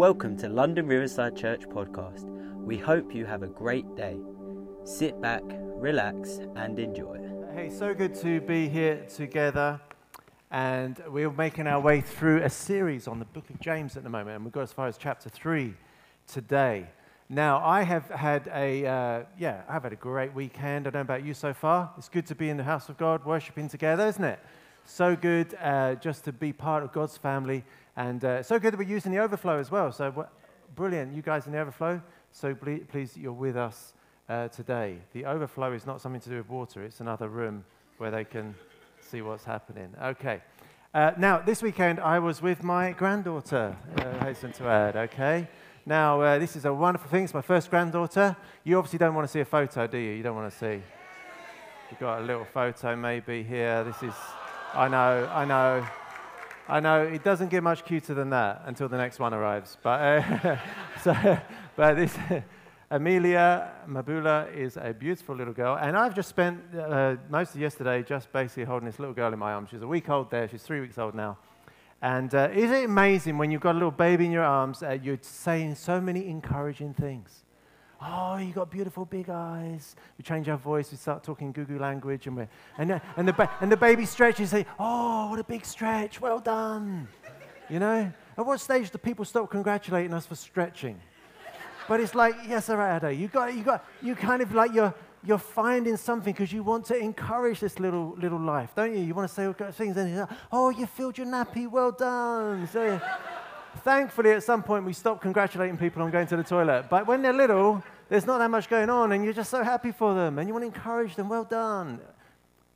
Welcome to London Riverside Church podcast. We hope you have a great day. Sit back, relax, and enjoy. Hey, so good to be here together. And we're making our way through a series on the book of James at the moment. And we've got as far as chapter 3 today. Now, I have had a, uh, yeah, I've had a great weekend. I don't know about you so far. It's good to be in the house of God, worshiping together, isn't it? So good uh, just to be part of God's family. And uh, so good that we're using the overflow as well. So brilliant, you guys in the overflow. So ble- pleased that you're with us uh, today. The overflow is not something to do with water, it's another room where they can see what's happening. Okay. Uh, now, this weekend I was with my granddaughter, uh, hasten to add, okay? Now, uh, this is a wonderful thing. It's my first granddaughter. You obviously don't want to see a photo, do you? You don't want to see. You've got a little photo maybe here. This is, I know, I know. I know it doesn't get much cuter than that until the next one arrives. But, uh, so, but this, Amelia Mabula is a beautiful little girl. And I've just spent uh, most of yesterday just basically holding this little girl in my arms. She's a week old there, she's three weeks old now. And uh, isn't it amazing when you've got a little baby in your arms, uh, you're saying so many encouraging things? Oh, you got beautiful big eyes. We change our voice. We start talking Gugu language, and, we and, the, and, the ba- and the baby stretches. Say, "Oh, what a big stretch! Well done." You know. At what stage do people stop congratulating us for stretching? But it's like, yes, all right, Ade. You got, you got, you kind of like you're, you're finding something because you want to encourage this little, little life, don't you? You want to say things, and like, oh, you filled your nappy. Well done. So, Thankfully, at some point, we stop congratulating people on going to the toilet. But when they're little, there's not that much going on, and you're just so happy for them, and you want to encourage them. Well done.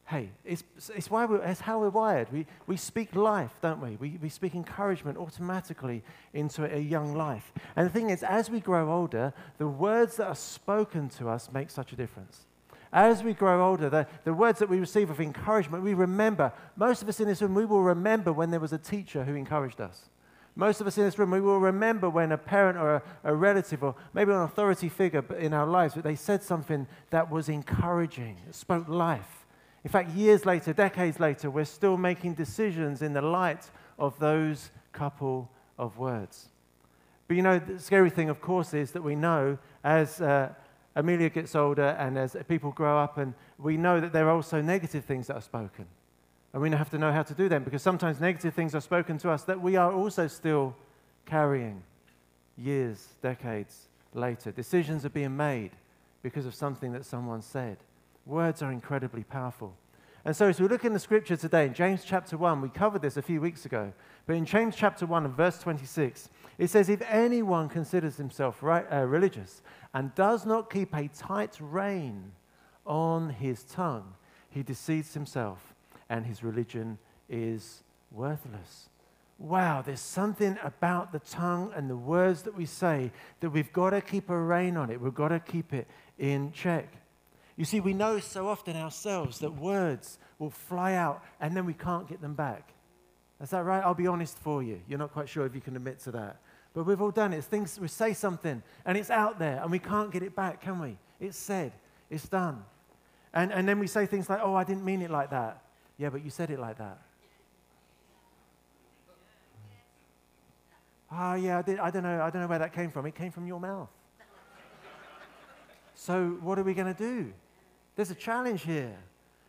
Hey, it's, it's, why we're, it's how we're wired. We, we speak life, don't we? we? We speak encouragement automatically into a young life. And the thing is, as we grow older, the words that are spoken to us make such a difference. As we grow older, the, the words that we receive of encouragement, we remember. Most of us in this room, we will remember when there was a teacher who encouraged us. Most of us in this room, we will remember when a parent or a, a, relative or maybe an authority figure in our lives, but they said something that was encouraging, spoke life. In fact, years later, decades later, we're still making decisions in the light of those couple of words. But you know, the scary thing, of course, is that we know as uh, Amelia gets older and as people grow up, and we know that there are also negative things that are spoken. And we have to know how to do them because sometimes negative things are spoken to us that we are also still carrying years, decades later. Decisions are being made because of something that someone said. Words are incredibly powerful. And so, as we look in the scripture today, in James chapter 1, we covered this a few weeks ago, but in James chapter 1 and verse 26, it says, If anyone considers himself right, uh, religious and does not keep a tight rein on his tongue, he deceives himself and his religion is worthless. Wow, there's something about the tongue and the words that we say that we've got to keep a rein on it. We've got to keep it in check. You see, we know so often ourselves that words will fly out and then we can't get them back. Is that right? I'll be honest for you. You're not quite sure if you can admit to that. But we've all done it. It's things we say something and it's out there and we can't get it back, can we? It's said, it's done. And, and then we say things like, oh, I didn't mean it like that. Yeah, but you said it like that. Ah, yeah, I, did, I, don't know, I don't know where that came from. It came from your mouth. so, what are we going to do? There's a challenge here.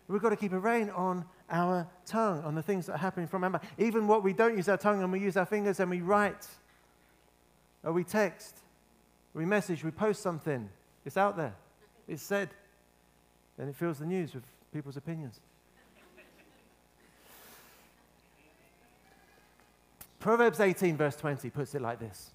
We've got to keep a rein on our tongue, on the things that are happening from our mouth. Even what we don't use our tongue and we use our fingers and we write, or we text, or we message, we post something. It's out there, it's said, and it fills the news with people's opinions. Proverbs 18, verse 20, puts it like this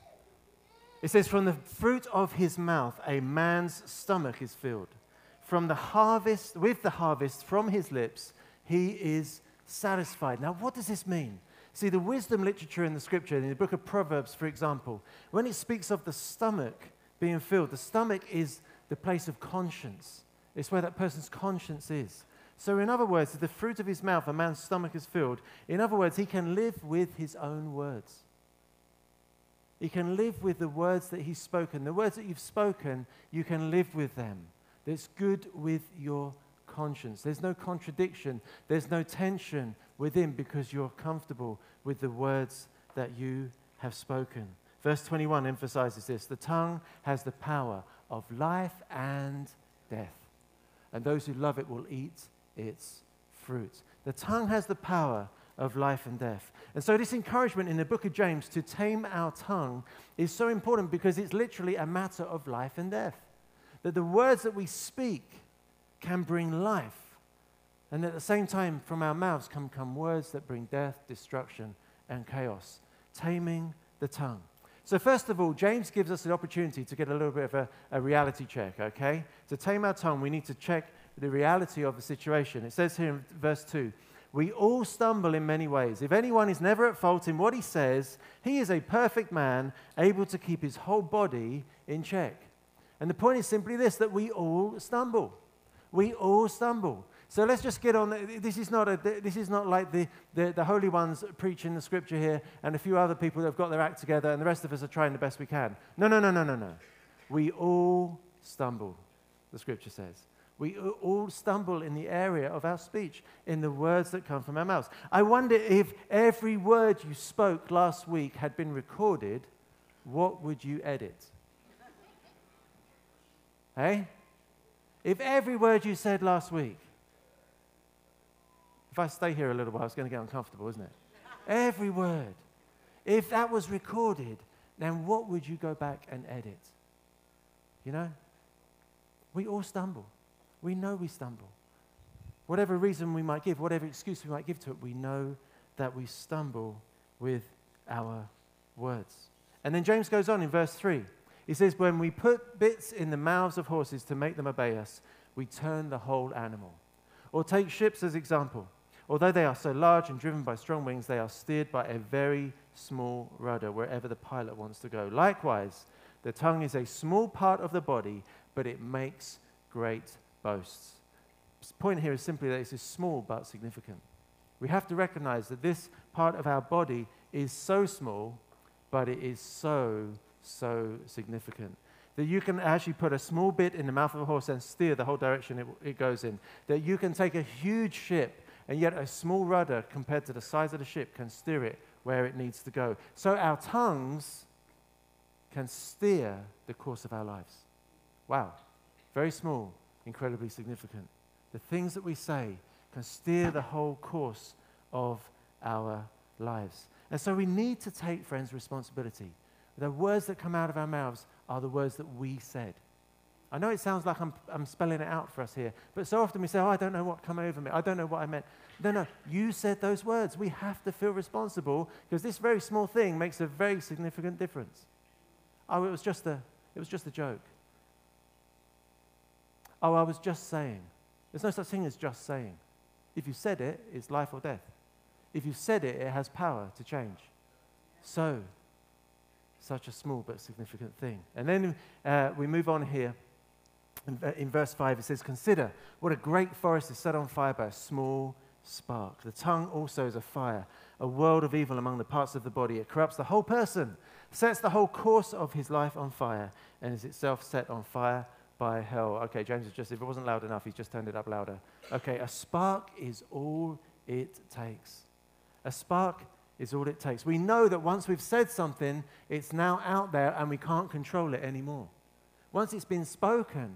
It says, From the fruit of his mouth, a man's stomach is filled. From the harvest, with the harvest from his lips, he is satisfied. Now, what does this mean? See, the wisdom literature in the scripture, in the book of Proverbs, for example, when it speaks of the stomach being filled, the stomach is the place of conscience. It's where that person's conscience is. So, in other words, the fruit of his mouth, a man's stomach is filled. In other words, he can live with his own words. He can live with the words that he's spoken. The words that you've spoken, you can live with them. That's good with your conscience. There's no contradiction, there's no tension within because you're comfortable with the words that you have spoken. Verse 21 emphasizes this the tongue has the power of life and death, and those who love it will eat its fruit. The tongue has the power of life and death. And so, this encouragement in the book of James to tame our tongue is so important because it's literally a matter of life and death. That the words that we speak can bring life, and at the same time, from our mouths can come words that bring death, destruction, and chaos. Taming the tongue. So, first of all, James gives us an opportunity to get a little bit of a, a, reality check, okay? To tame our tongue, we need to check the reality of the situation. It says here in verse 2 we all stumble in many ways. If anyone is never at fault in what he says, he is a perfect man, able to keep his whole body in check. And the point is simply this that we all stumble. We all stumble. So let's just get on. This is not, a, this is not like the, the, the holy ones preaching the scripture here and a few other people that have got their act together and the rest of us are trying the best we can. No, no, no, no, no, no. We all stumble, the scripture says. We all stumble in the area of our speech, in the words that come from our mouths. I wonder if every word you spoke last week had been recorded, what would you edit? hey? If every word you said last week, if I stay here a little while, it's going to get uncomfortable, isn't it? every word. If that was recorded, then what would you go back and edit? You know? We all stumble. We know we stumble. Whatever reason we might give, whatever excuse we might give to it, we know that we stumble with our words. And then James goes on in verse 3. He says, When we put bits in the mouths of horses to make them obey us, we turn the whole animal. Or take ships as example. Although they are so large and driven by strong wings, they are steered by a very small rudder wherever the pilot wants to go. Likewise, the tongue is a small part of the body, but it makes great boasts. Point here is simply that it's small but significant. We have to recognize that this part of our body is so small, but it is so, so significant. That you can actually put a small bit in the mouth of a horse and steer the whole direction it, it goes in. That you can take a huge ship and yet a small rudder compared to the size of the ship can steer it where it needs to go. So our tongues can steer the course of our lives. Wow. Very small, incredibly significant. The things that we say can steer the whole course of our lives. And so we need to take, friends, responsibility. The words that come out of our mouths are the words that we said. I know it sounds like I'm, I'm spelling it out for us here, but so often we say, Oh, I don't know what come over me. I don't know what I meant. No, no, you said those words. We have to feel responsible because this very small thing makes a very significant difference. Oh, it was just a, it was just a joke. Oh, I was just saying. There's no such thing as just saying. If you said it, it's life or death. If you said it, it has power to change. So, such a small but significant thing. And then uh, we move on here. In, uh, in verse 5, it says, Consider what a great forest is set on fire by a small spark. The tongue also is a fire, a world of evil among the parts of the body. It corrupts the whole person, sets the whole course of his life on fire, and is itself set on fire by hell. Okay, James is just, if it wasn't loud enough, he's just turned it up louder. Okay, a spark is all it takes. A spark is all it takes. We know that once we've said something, it's now out there and we can't control it anymore. Once it's been spoken,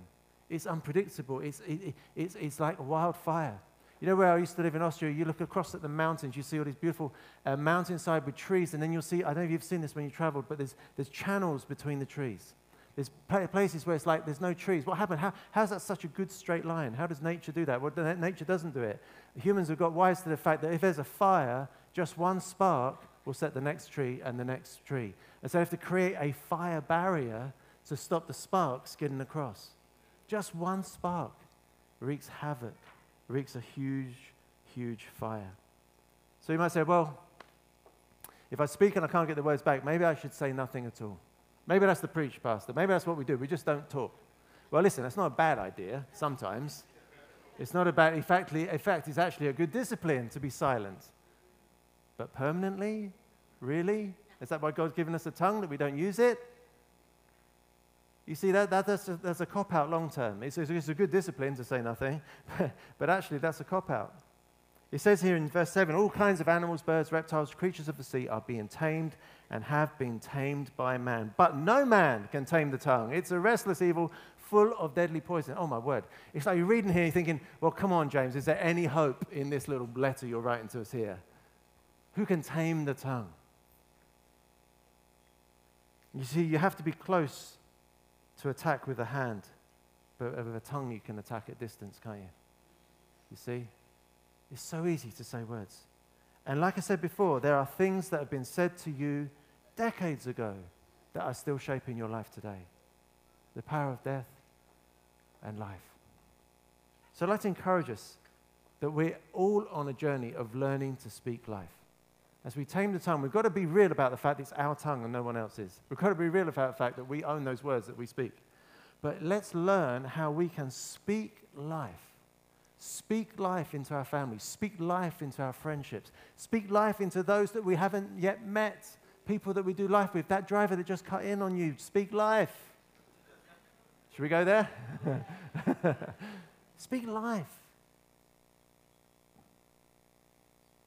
it's unpredictable. It's, it, it's, it's like a wildfire. You know where I used to live in Austria? You look across at the mountains, you see all these beautiful uh, mountainside with trees, and then you'll see, I don't know if you've seen this when you traveled, but there's, there's channels between the trees. There's places where it's like there's no trees. What happened? How, how's that such a good straight line? How does nature do that? Well, nature doesn't do it. Humans have got wise to the fact that if there's a fire, just one spark will set the next tree and the next tree. And so they have to create a fire barrier to stop the sparks getting across. Just one spark wreaks havoc, wreaks a huge, huge fire. So you might say, well, if I speak and I can't get the words back, maybe I should say nothing at all. Maybe that's the preach, Pastor. Maybe that's what we do. We just don't talk. Well, listen, that's not a bad idea sometimes. It's not a bad, in fact, in fact, it's actually a good discipline to be silent. But permanently? Really? Is that why God's given us a tongue that we don't use it? You see, that, that that's, a, that's a cop out long term. It's, it's, a good discipline to say nothing, but actually, that's a cop out. It says here in verse 7 all kinds of animals, birds, reptiles, creatures of the sea are being tamed and have been tamed by man. But no man can tame the tongue. It's a restless evil full of deadly poison. Oh, my word. It's like you're reading here, you're thinking, well, come on, James, is there any hope in this little letter you're writing to us here? Who can tame the tongue? You see, you have to be close to attack with the hand, but with a tongue you can attack at distance, can't you? You see? It's so easy to say words. And like I said before, there are things that have been said to you decades ago that are still shaping your life today. The power of death and life. So let's encourage us that we're all on a journey of learning to speak life. As we tame the tongue, we've got to be real about the fact that it's our tongue and no one else's. We've got to be real about the fact that we own those words that we speak. But let's learn how we can speak life Speak life into our families. Speak life into our friendships. Speak life into those that we haven't yet met, people that we do life with. That driver that just cut in on you, speak life. Should we go there? speak life.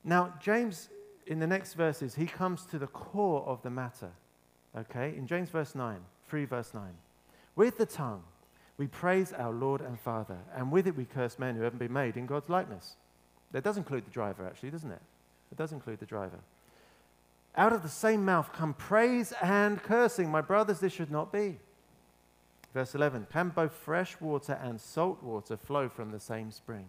Now, James, in the next verses, he comes to the core of the matter. Okay? In James verse 9, 3 verse 9. With the tongue, we praise our Lord and Father, and with it we curse men who haven't been made in God's likeness. That does include the driver, actually, doesn't it? It does include the driver. Out of the same mouth come praise and cursing. My brothers, this should not be. Verse 11 Can both fresh water and salt water flow from the same spring?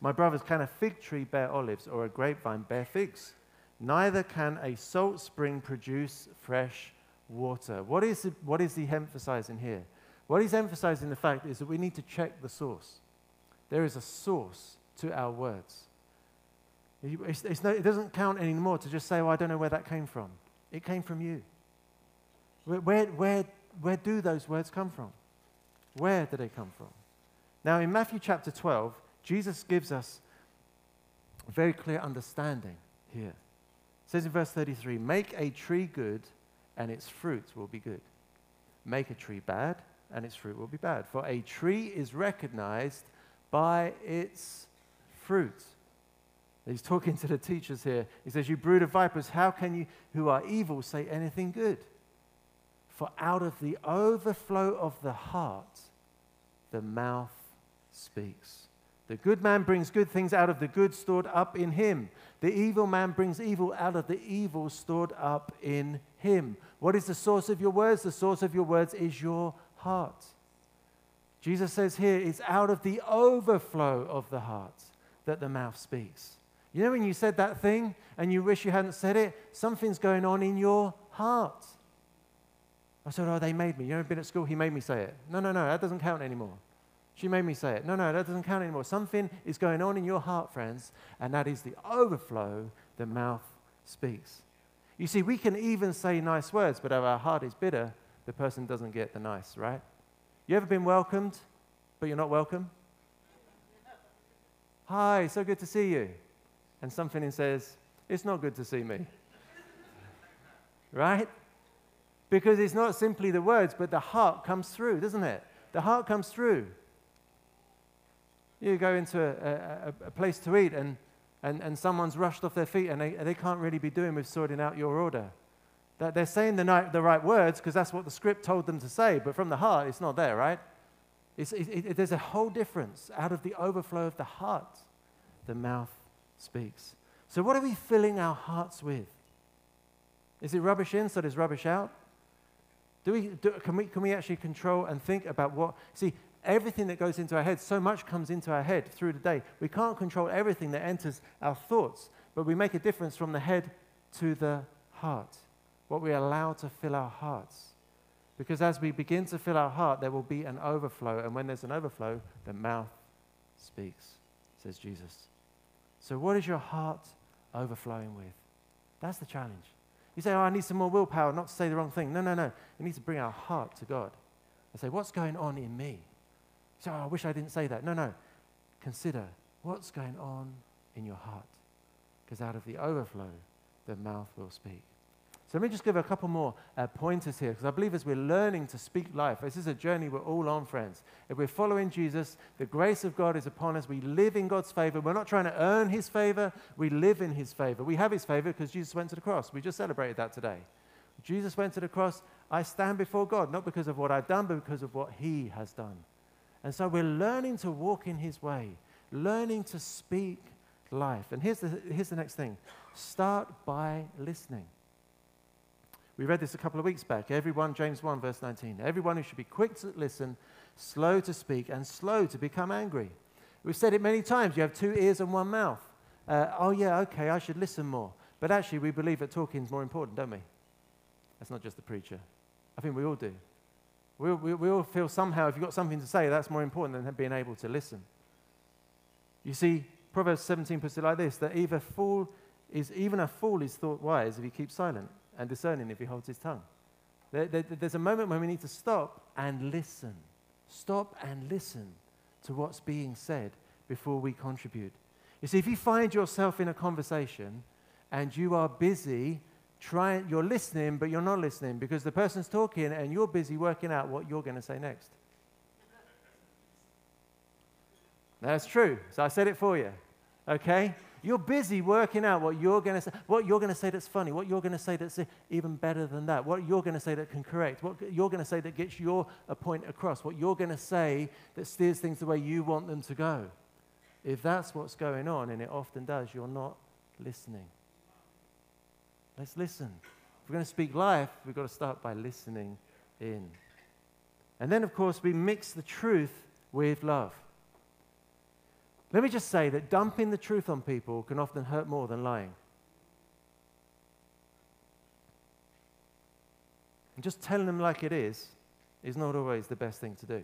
My brothers, can a fig tree bear olives or a grapevine bear figs? Neither can a salt spring produce fresh water. What is, it, what is he emphasizing here? What he's emphasizing the fact is that we need to check the source. There is a source to our words. It's, it's no, it doesn't count anymore to just say, well, I don't know where that came from. It came from you. Where, where, where, where do those words come from? Where do they come from? Now, in Matthew chapter 12, Jesus gives us a very clear understanding here. It says in verse 33 Make a tree good, and its fruit will be good. Make a tree bad, and its fruit will be bad. For a tree is recognized by its fruit. He's talking to the teachers here. He says, You brood of vipers, how can you, who are evil, say anything good? For out of the overflow of the heart, the mouth speaks. The good man brings good things out of the good stored up in him. The evil man brings evil out of the evil stored up in him. What is the source of your words? The source of your words is your heart. Jesus says here, it's out of the overflow of the heart that the mouth speaks. You know, when you said that thing and you wish you hadn't said it, something's going on in your heart. I said, Oh, they made me. You know, been at school, he made me say it. No, no, no, that doesn't count anymore. She made me say it. No, no, that doesn't count anymore. Something is going on in your heart, friends, and that is the overflow the mouth speaks. You see, we can even say nice words, but if our heart is bitter, the person doesn't get the nice, right? You ever been welcomed, but you're not welcome? Hi, so good to see you. And something says, It's not good to see me. right? Because it's not simply the words, but the heart comes through, doesn't it? The heart comes through. You go into a, a, a place to eat and, and, and someone's rushed off their feet and they, they can't really be doing with sorting out your order. That they're saying the, the right words because that's what the script told them to say, but from the heart, it's not there, right? It, it, there's a whole difference. Out of the overflow of the heart, the mouth speaks. So, what are we filling our hearts with? Is it rubbish in so there's rubbish out? Do we, do, can, we, can we actually control and think about what? See, everything that goes into our head, so much comes into our head through the day. We can't control everything that enters our thoughts, but we make a difference from the head to the heart what we allow to fill our hearts. Because as we begin to fill our heart, there will be an overflow. And when there's an overflow, the mouth speaks, says Jesus. So, what is your heart overflowing with? That's the challenge. You say, Oh, I need some more willpower not to say the wrong thing. No, no, no. We need to bring our heart to God and say, What's going on in me? So, oh, I wish I didn't say that. No, no. Consider what's going on in your heart. Because out of the overflow, the mouth will speak. So let me just give a couple more uh, pointers here, because I believe as we're learning to speak life, this is a journey we're all on, friends. If we're following Jesus, the grace of God is upon us. We live in God's favor. We're not trying to earn His favor, we live in His favor. We have His favor because Jesus went to the cross. We just celebrated that today. Jesus went to the cross. I stand before God, not because of what I've done, but because of what He has done. And so we're learning to walk in His way, learning to speak life. And here's the, here's the next thing start by listening. We read this a couple of weeks back. Everyone, James 1, verse 19. Everyone who should be quick to listen, slow to speak, and slow to become angry. We've said it many times. You have two ears and one mouth. Uh, oh, yeah, okay, I should listen more. But actually, we believe that talking is more important, don't we? That's not just the preacher. I think we all do. We, we, we all feel somehow if you've got something to say, that's more important than being able to listen. You see, Proverbs 17 puts it like this that either fool is, even a fool is thought wise if he keeps silent and discerning if he holds his tongue. There, there, there's a moment when we need to stop and listen. Stop and listen to what's being said before we contribute. You see, if you find yourself in a conversation and you are busy trying, you're listening, but you're not listening because the person's talking and you're busy working out what you're going to say next. That's true. So I said it for you. Okay? You're busy working out what you're going to say, what you're going to say that's funny, what you're going to say that's even better than that, what you're going to say that can correct, what you're going to say that gets your point across, what you're going to say that steers things the way you want them to go. If that's what's going on, and it often does, you're not listening. Let's listen. If we're going to speak life, we've got to start by listening in. And then, of course, we mix the truth with love. Let me just say that dumping the truth on people can often hurt more than lying. And just telling them like it is is not always the best thing to do.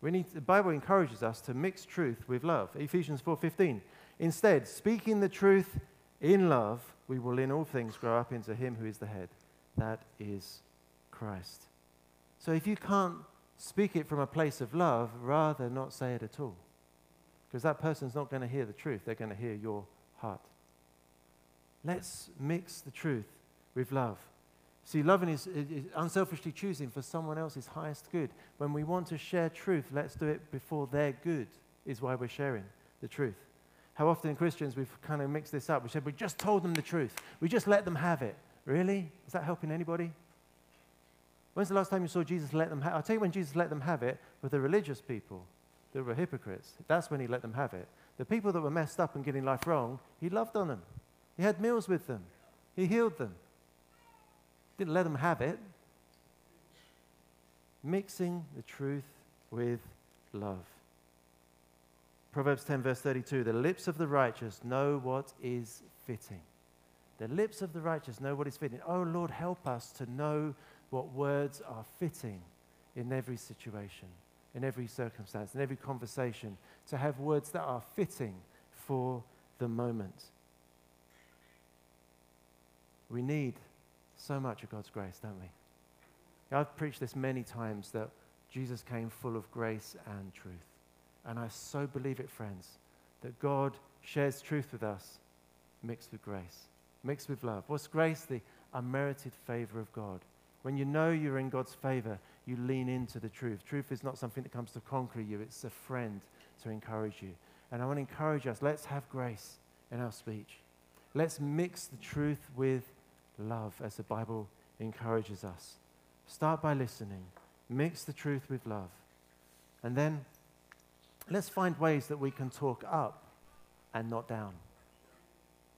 We need, the Bible encourages us to mix truth with love. Ephesians 4:15. Instead, speaking the truth in love, we will in all things grow up into him who is the head. That is Christ. So if you can't speak it from a place of love, rather not say it at all. Because that person's not going to hear the truth, they're going to hear your heart. Let's mix the truth with love. See, loving is, is, unselfishly choosing for someone else's highest good. When we want to share truth, let's do it before their good, is why we're sharing the truth. How often Christians we've kind of mixed this up. We said, we just told them the truth, we just let them have it. Really? Is that helping anybody? When's the last time you saw Jesus let them have it? I'll tell you when Jesus let them have it with the religious people that were hypocrites. That's when he let them have it. The people that were messed up and getting life wrong, he loved on them. He had meals with them. He healed them. Didn't let them have it. Mixing the truth with love. Proverbs 10, verse 32 The lips of the righteous know what is fitting. The lips of the righteous know what is fitting. Oh Lord, help us to know what words are fitting in every situation in every circumstance, in every conversation, to have words that are fitting for the moment. We need so much of God's grace, don't we? I've preached this many times that Jesus came full of grace and truth. And I so believe it, friends, that God shares truth with us mixed with grace, mixed with love. What's grace? The unmerited favor of God. When you know you're in God's favor, you lean into the truth. Truth is not something that comes to conquer you, it's a friend to encourage you. And I want to encourage us let's have grace in our speech. Let's mix the truth with love, as the Bible encourages us. Start by listening, mix the truth with love. And then let's find ways that we can talk up and not down.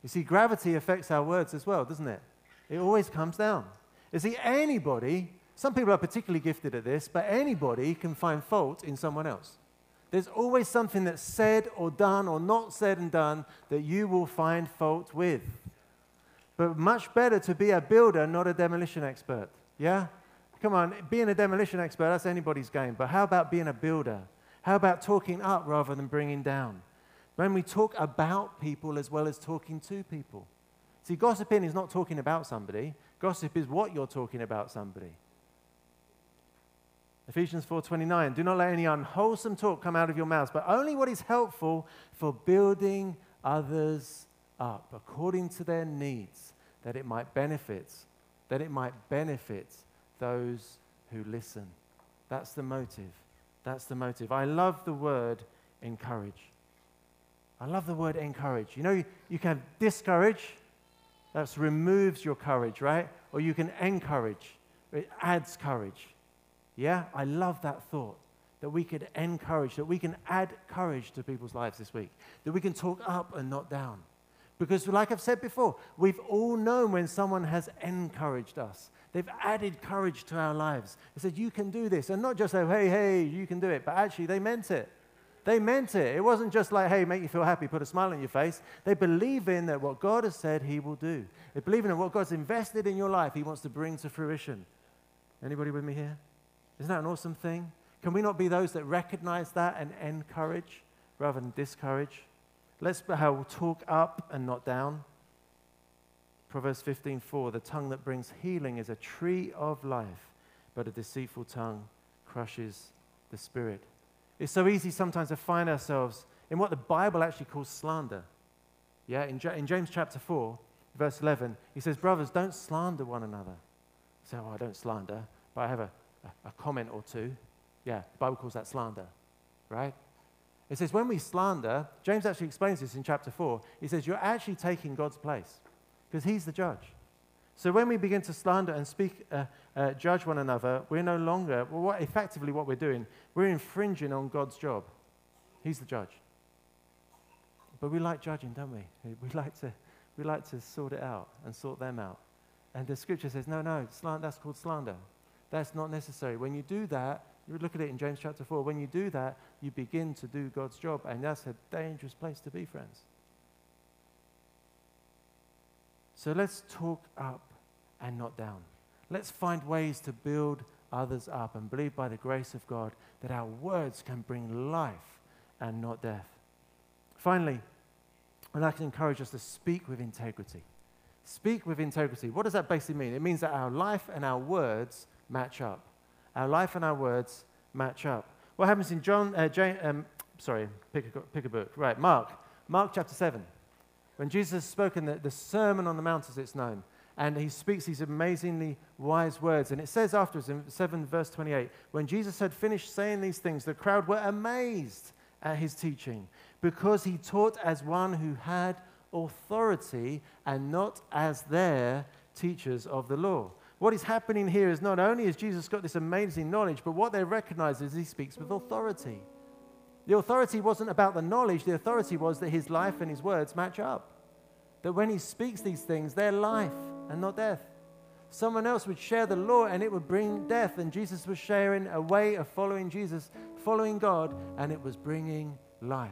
You see, gravity affects our words as well, doesn't it? It always comes down. You see, anybody some people are particularly gifted at this, but anybody can find fault in someone else. There's always something that's said or done or not said and done that you will find fault with. But much better to be a builder, not a demolition expert. Yeah? Come on, being a demolition expert, that's anybody's game. But how about being a builder? How about talking up rather than bringing down? When we talk about people as well as talking to people. See, gossiping is not talking about somebody, gossip is what you're talking about somebody. Ephesians 4:29 Do not let any unwholesome talk come out of your mouths, but only what is helpful for building others up according to their needs, that it might benefit that it might benefit those who listen. That's the motive. That's the motive. I love the word encourage. I love the word encourage. You know, you, you can discourage, that removes your courage, right? Or you can encourage, it adds courage. Yeah, I love that thought that we could encourage, that we can add courage to people's lives this week, that we can talk up and not down. Because, like I've said before, we've all known when someone has encouraged us. They've added courage to our lives. They said, You can do this. And not just say, Hey, hey, you can do it, but actually they meant it. They meant it. It wasn't just like, Hey, make you feel happy, put a smile on your face. They believe in that what God has said He will do. They believe in what God's invested in your life, He wants to bring to fruition. Anybody with me here? Isn't that an awesome thing? Can we not be those that recognize that and encourage rather than discourage? Let's talk up and not down. Proverbs 15:4 The tongue that brings healing is a tree of life, but a deceitful tongue crushes the spirit. It's so easy sometimes to find ourselves in what the Bible actually calls slander. Yeah, in, in James chapter 4, verse 11, he says, Brothers, don't slander one another. You say, Oh, I don't slander, but I have a, a, a comment or two. Yeah, the Bible calls that slander, right? It says, when we slander, James actually explains this in chapter 4. He says, You're actually taking God's place because He's the judge. So when we begin to slander and speak, uh, uh, judge one another, we're no longer, well, what, effectively, what we're doing, we're infringing on God's job. He's the judge. But we like judging, don't we? We like to, we like to sort it out and sort them out. And the scripture says, no, no, that's called slander. That's not necessary. When you do that, you look at it in James chapter 4. When you do that, you begin to do God's job, and that's a dangerous place to be, friends. So let's talk up and not down. Let's find ways to build others up and believe by the grace of God that our words can bring life and not death. Finally, I'd like to encourage us to speak with integrity. Speak with integrity. What does that basically mean? It means that our life and our words match up. Our life and our words match up. What happens in John, uh, Jane, um, sorry, pick a, pick a book. Right, Mark. Mark chapter 7. When Jesus has spoken the, the Sermon on the Mount, as it's known, and he speaks these amazingly wise words. And it says afterwards in 7 verse 28 when Jesus had finished saying these things, the crowd were amazed at his teaching because he taught as one who had authority and not as their teachers of the law. What is happening here is not only has Jesus got this amazing knowledge, but what they recognize is he speaks with authority. The authority wasn't about the knowledge, the authority was that his life and his words match up. That when he speaks these things, they're life and not death. Someone else would share the law and it would bring death, and Jesus was sharing a way of following Jesus, following God, and it was bringing life.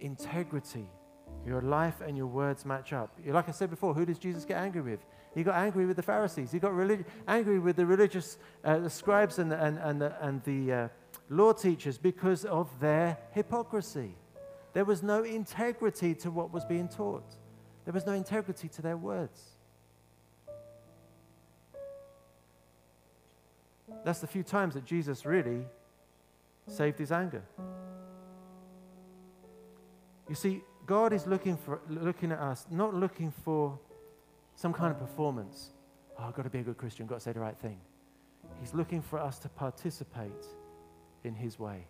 Integrity. Your life and your words match up. Like I said before, who does Jesus get angry with? He got angry with the Pharisees. He got relig- angry with the religious uh, the scribes and the, and, and the, and the uh, law teachers because of their hypocrisy. There was no integrity to what was being taught, there was no integrity to their words. That's the few times that Jesus really saved his anger. You see, God is looking, for, looking at us, not looking for some kind of performance. Oh, I've got to be a good Christian, I've got to say the right thing. He's looking for us to participate in His way.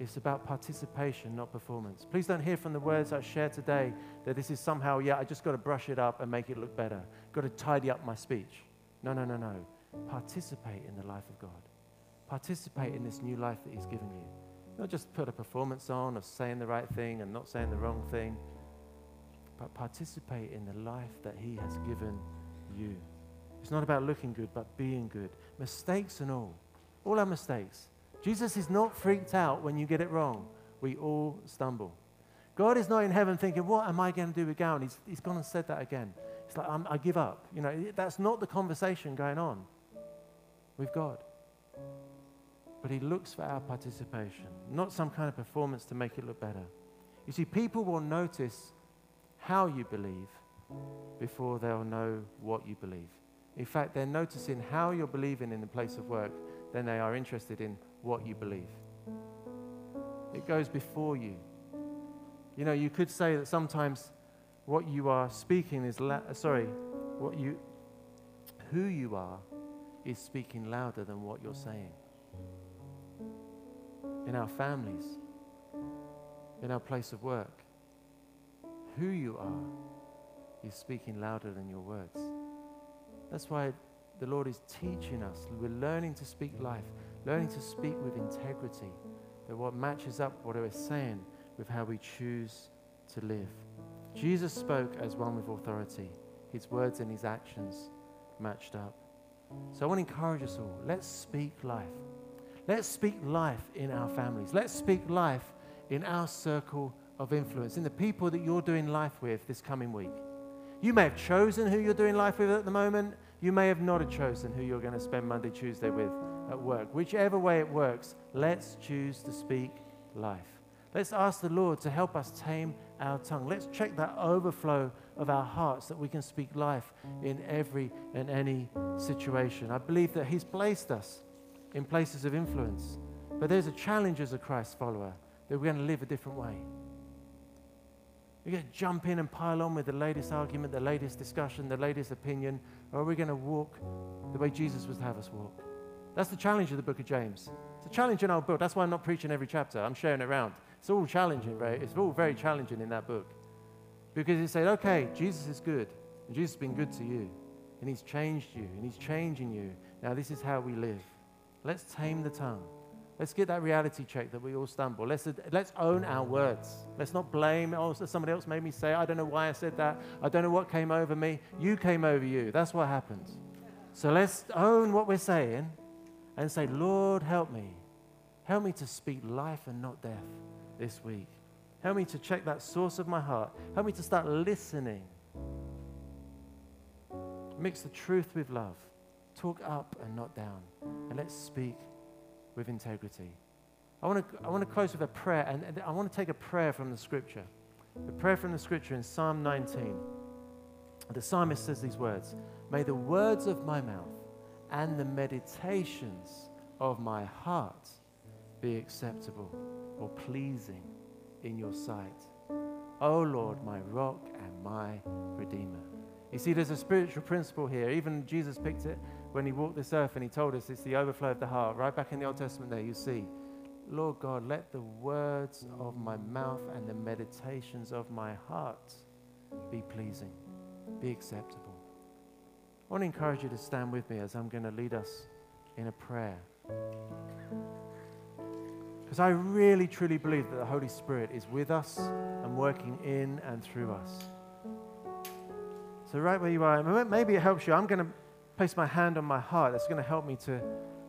It's about participation, not performance. Please don't hear from the words I share today that this is somehow, yeah, I just got to brush it up and make it look better. Got to tidy up my speech. No, no, no, no. Participate in the life of God. Participate in this new life that He's given you. Not just put a performance on of saying the right thing and not saying the wrong thing but participate in the life that He has given you. It's not about looking good, but being good. Mistakes and all. All our mistakes. Jesus is not freaked out when you get it wrong. We all stumble. God is not in heaven thinking, What am I going to do with Gowan? He's, he's gone and said that again. It's like, i give up. You know, that's not the conversation going on with God. But He looks for our participation, not some kind of performance to make it look better. You see, people will notice how you believe before they'll know what you believe. In fact, they're noticing how you're believing in the place of work than they are interested in what you believe. It goes before you. You know, you could say that sometimes what you are speaking is, la- sorry, what you, who you are is speaking louder than what you're saying. In our families, in our place of work, who you are is speaking louder than your words. That's why the Lord is teaching us. We're learning to speak life, learning to speak with integrity, that what matches up what we're saying with how we choose to live. Jesus spoke as one with authority. His words and his actions matched up. So I want to encourage us all. Let's speak life. Let's speak life in our families. Let's speak life in our circle of influence, in the people that you're doing life with this coming week. You may have chosen who you're doing life with at the moment. You may have not have chosen who you're going to spend Monday, Tuesday with at work. Whichever way it works, let's choose to speak life. Let's ask the Lord to help us tame our tongue. Let's check that overflow of our hearts that we can speak life in every and any situation. I believe that He's placed us in places of influence, but there's a challenge as a Christ follower that we're going to live a different way. We're going to jump in and pile on with the latest argument, the latest discussion, the latest opinion, or are we going to walk the way Jesus would have us walk? That's the challenge of the book of James. It's a challenge in our book. That's why I'm not preaching every chapter. I'm sharing it around. It's all challenging, right? It's all very challenging in that book. Because he said, okay, Jesus is good, and Jesus has been good to you, and he's changed you, and he's changing you. Now, this is how we live. Let's tame the tongue. Let's get that reality check that we all stumble. Let's, let's own our words. Let's not blame, oh, somebody else made me say, I don't know why I said that. I don't know what came over me. You came over you. That's what happens. So let's own what we're saying and say, Lord, help me. Help me to speak life and not death this week. Help me to check that source of my heart. Help me to start listening. Mix the truth with love. Talk up and not down. And let's speak with integrity. I want to, I want to close with a prayer, and, I want to take a prayer from the scripture. The prayer from the scripture in Psalm 19. The psalmist says these words May the words of my mouth and the meditations of my heart be acceptable or pleasing in your sight. O Lord, my rock and my redeemer. You see, there's a spiritual principle here. Even Jesus picked it when he walked this earth and he told us it's the overflow of the heart. Right back in the Old Testament, there you see, Lord God, let the words of my mouth and the meditations of my heart be pleasing, be acceptable. I want to encourage you to stand with me as I'm going to lead us in a prayer. Because I really, truly believe that the Holy Spirit is with us and working in and through us. So, right where you are, maybe it helps you. I'm going to place my hand on my heart. That's going to help me to,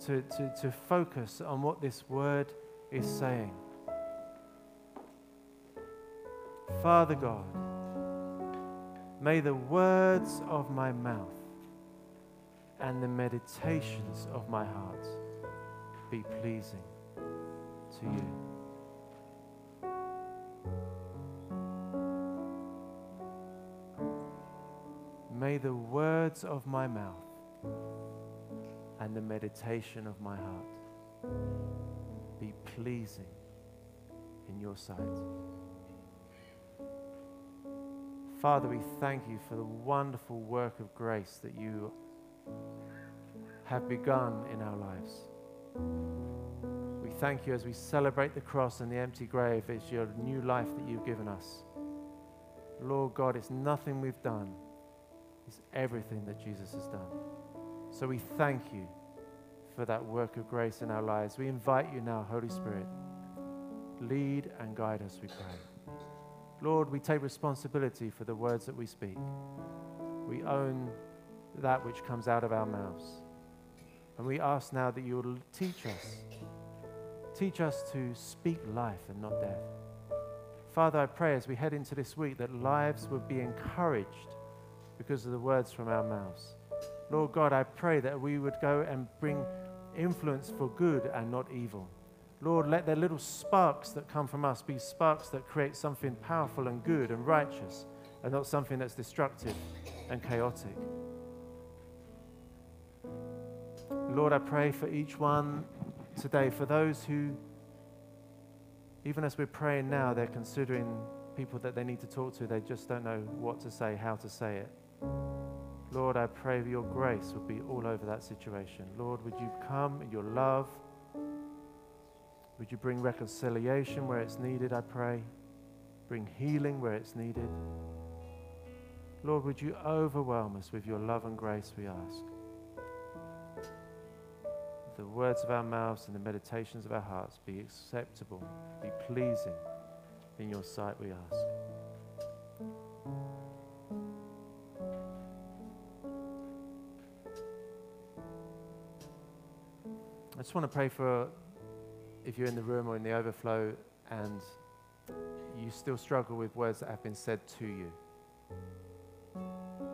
to, to, to focus on what this word is saying. Father God, may the words of my mouth and the meditations of my heart be pleasing to you. May the words of my mouth and the meditation of my heart be pleasing in your sight. Father, we thank you for the wonderful work of grace that you have begun in our lives. Thank you as we celebrate the cross and the empty grave. It's your new life that you've given us. Lord God, it's nothing we've done, it's everything that Jesus has done. So we thank you for that work of grace in our lives. We invite you now, Holy Spirit, lead and guide us, we pray. Lord, we take responsibility for the words that we speak. We own that which comes out of our mouths. And we ask now that you will teach us. Teach us to speak life and not death. Father, I pray as we head into this week that lives would be encouraged because of the words from our mouths. Lord God, I pray that we would go and bring influence for good and not evil. Lord, let the little sparks that come from us be sparks that create something powerful and good and righteous and not something that's destructive and chaotic. Lord, I pray for each one today, for those who, even as we're praying now, they're considering people that they need to talk to, they just don't know what to say, how to say it. Lord, I pray your grace would be all over that situation. Lord, would you come in your love? Would you bring reconciliation where it's needed, I pray? Bring healing where it's needed. Lord, would you overwhelm us with your love and grace, we ask. The words of our mouths and the meditations of our hearts be acceptable, be pleasing in your sight, we ask. I just want to pray for if you're in the room or in the overflow and you still struggle with words that have been said to you.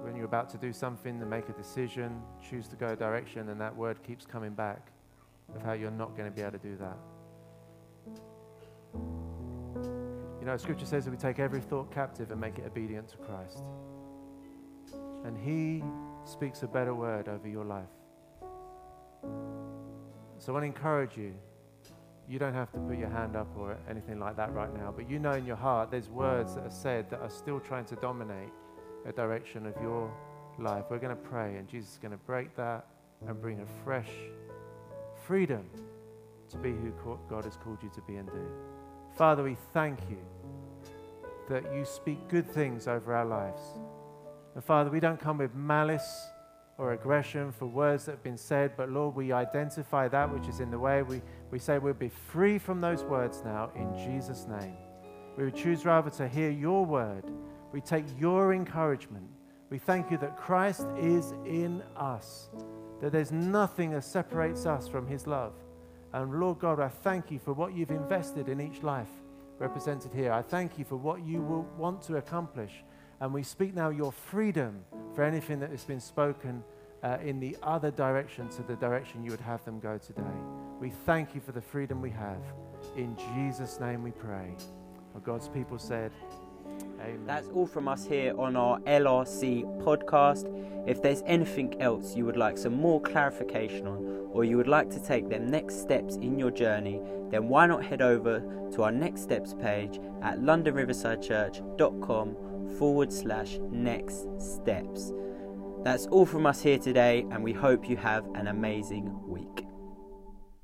When you're about to do something, to make a decision, choose to go a direction, and that word keeps coming back of how you're not going to be able to do that. You know, Scripture says that we take every thought captive and make it obedient to Christ. And He speaks a better word over your life. So I want to encourage you. You don't have to put your hand up or anything like that right now, but you know in your heart there's words that are said that are still trying to dominate a direction of your life. We're going to pray, and Jesus is going to break that and bring a fresh freedom to be who God has called you to be and do. Father, we thank you that you speak good things over our lives. And Father, we don't come with malice or aggression for words that have been said, but Lord, we identify that which is in the way. We, we say we'll be free from those words now in Jesus' name. We would choose rather to hear your word. We take your encouragement. We thank you that Christ is in us, that there's nothing that separates us from his love. And Lord God, I thank you for what you've invested in each life represented here. I thank you for what you will want to accomplish and we speak now your freedom for anything that has been spoken uh, in the other direction to the direction you would have them go today. We thank you for the freedom we have. In Jesus' name we pray. God's people said, Amen. That's all from us here on our LRC podcast. If there's anything else you would like some more clarification on, or you would like to take them next steps in your journey, then why not head over to our next steps page at londonriversidechurch.com forward slash next steps. That's all from us here today, and we hope you have an amazing week.